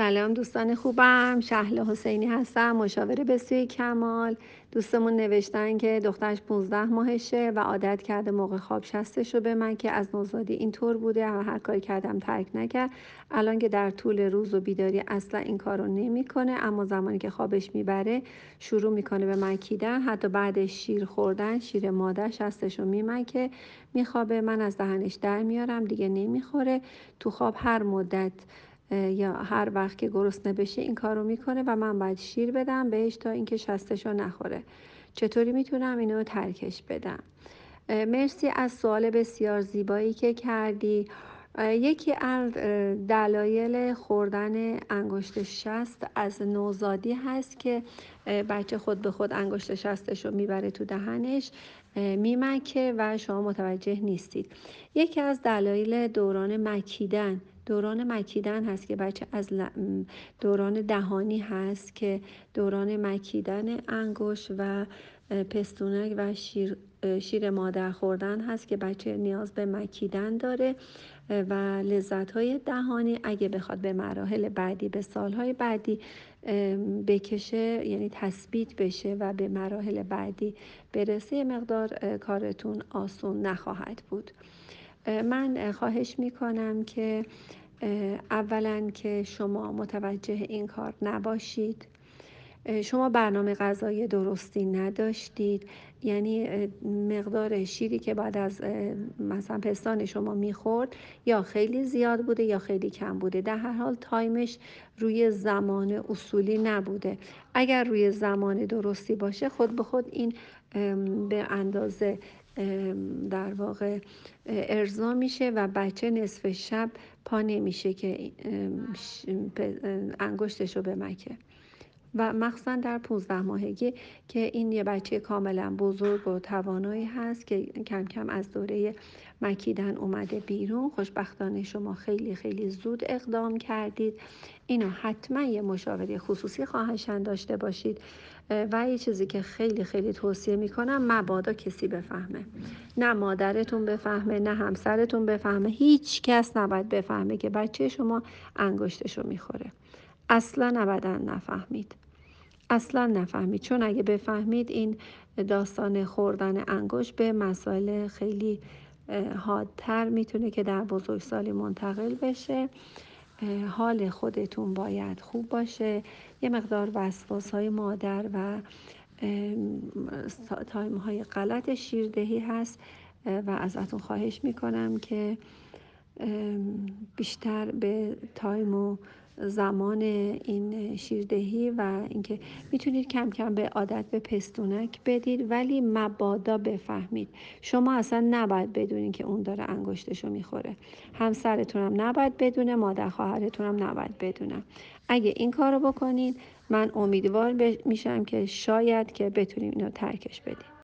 سلام دوستان خوبم. شهل حسینی هستم مشاوره به سوی کمال. دوستمون نوشتن که دخترش 15 ماهشه و عادت کرده موقع خواب شستش رو به من که از نوزادی اینطور بوده و هر کاری کردم ترک نکرد. الان که در طول روز و بیداری اصلا این کار رو نمی‌کنه اما زمانی که خوابش می‌بره شروع می‌کنه به مکیدن. حتی بعد شیر خوردن شیر مادر شستش رو میمکه. میخوابه من از دهنش در میارم دیگه نمی‌خوره. تو خواب هر مدت یا هر وقت که گرسنه بشه این کارو می‌کنه و من باید شیر بدم بهش تا اینکه شستشو نخوره. چطوری می‌تونم اینو ترکش بدم؟ مرسی از سوال بسیار زیبایی که کردی. یکی از دلایل خوردن انگشت شست از نوزادی هست که بچه خود به خود انگشت شستش رو می‌بره تو دهنش میمکه و شما متوجه نیستید. یکی از دلایل دوران مکیدن دوران مکیدن هست که بچه از دوران دهانی هست که دوران مکیدن انگوش و پستونک و شیر, شیر مادر خوردن هست که بچه نیاز به مکیدن داره و لذت های دهانی اگه بخواد به مراحل بعدی به سالهای بعدی بکشه یعنی تثبیت بشه و به مراحل بعدی برسه مقدار کارتون آسون نخواهد بود. من خواهش می‌کنم که اولا که شما متوجه این کار نباشید. شما برنامه غذایی درستی نداشتید. یعنی مقدار شیری که بعد از مثلا پستان شما می‌خورد یا خیلی زیاد بوده یا خیلی کم بوده. در هر حال تایمش روی زمان اصولی نبوده. اگر روی زمان درستی باشه خود به خود این به اندازه در واقع ارضا میشه و بچه نصف شب پا نمیشه که انگشتش رو بمکه. و مخصوصا در 15 ماهگی که این یه بچه کاملا بزرگ و توانایی هست که کم کم از دوره مکیدن اومده بیرون. خوشبختانه شما خیلی خیلی زود اقدام کردید. اینو حتما یه مشاوره خصوصی خواهشن داشته باشید. و یه چیزی که خیلی خیلی توصیه می‌کنم مبادا کسی بفهمه. نه مادرتون بفهمه نه همسرتون بفهمه. هیچ کس نباید بفهمه که بچه شما انگشتشو می‌خوره. اصلا ابدا نفهمید. اصلا نفهمید. چون اگه بفهمید این داستان خوردن انگشت به مسائل خیلی حادتر می‌تونه که در بزرگسالی منتقل بشه. حال خودتون باید خوب باشه. یه مقدار وسواس های مادر و time های غلط شیردهی هست. و ازتون خواهش می‌کنم که بیشتر به time و زمان این شیردهی و اینکه می‌تونید کم کم به عادت به پستونک بدید ولی مبادا بفهمید. شما اصلا نباید بدونید که اون داره انگشتشو می‌خوره. همسرتون هم نباید بدونه مادر خواهرتون هم نباید بدونم اگه این کارو بکنید من امیدوار میشم که شاید که بتونیم اینو ترکش بدیم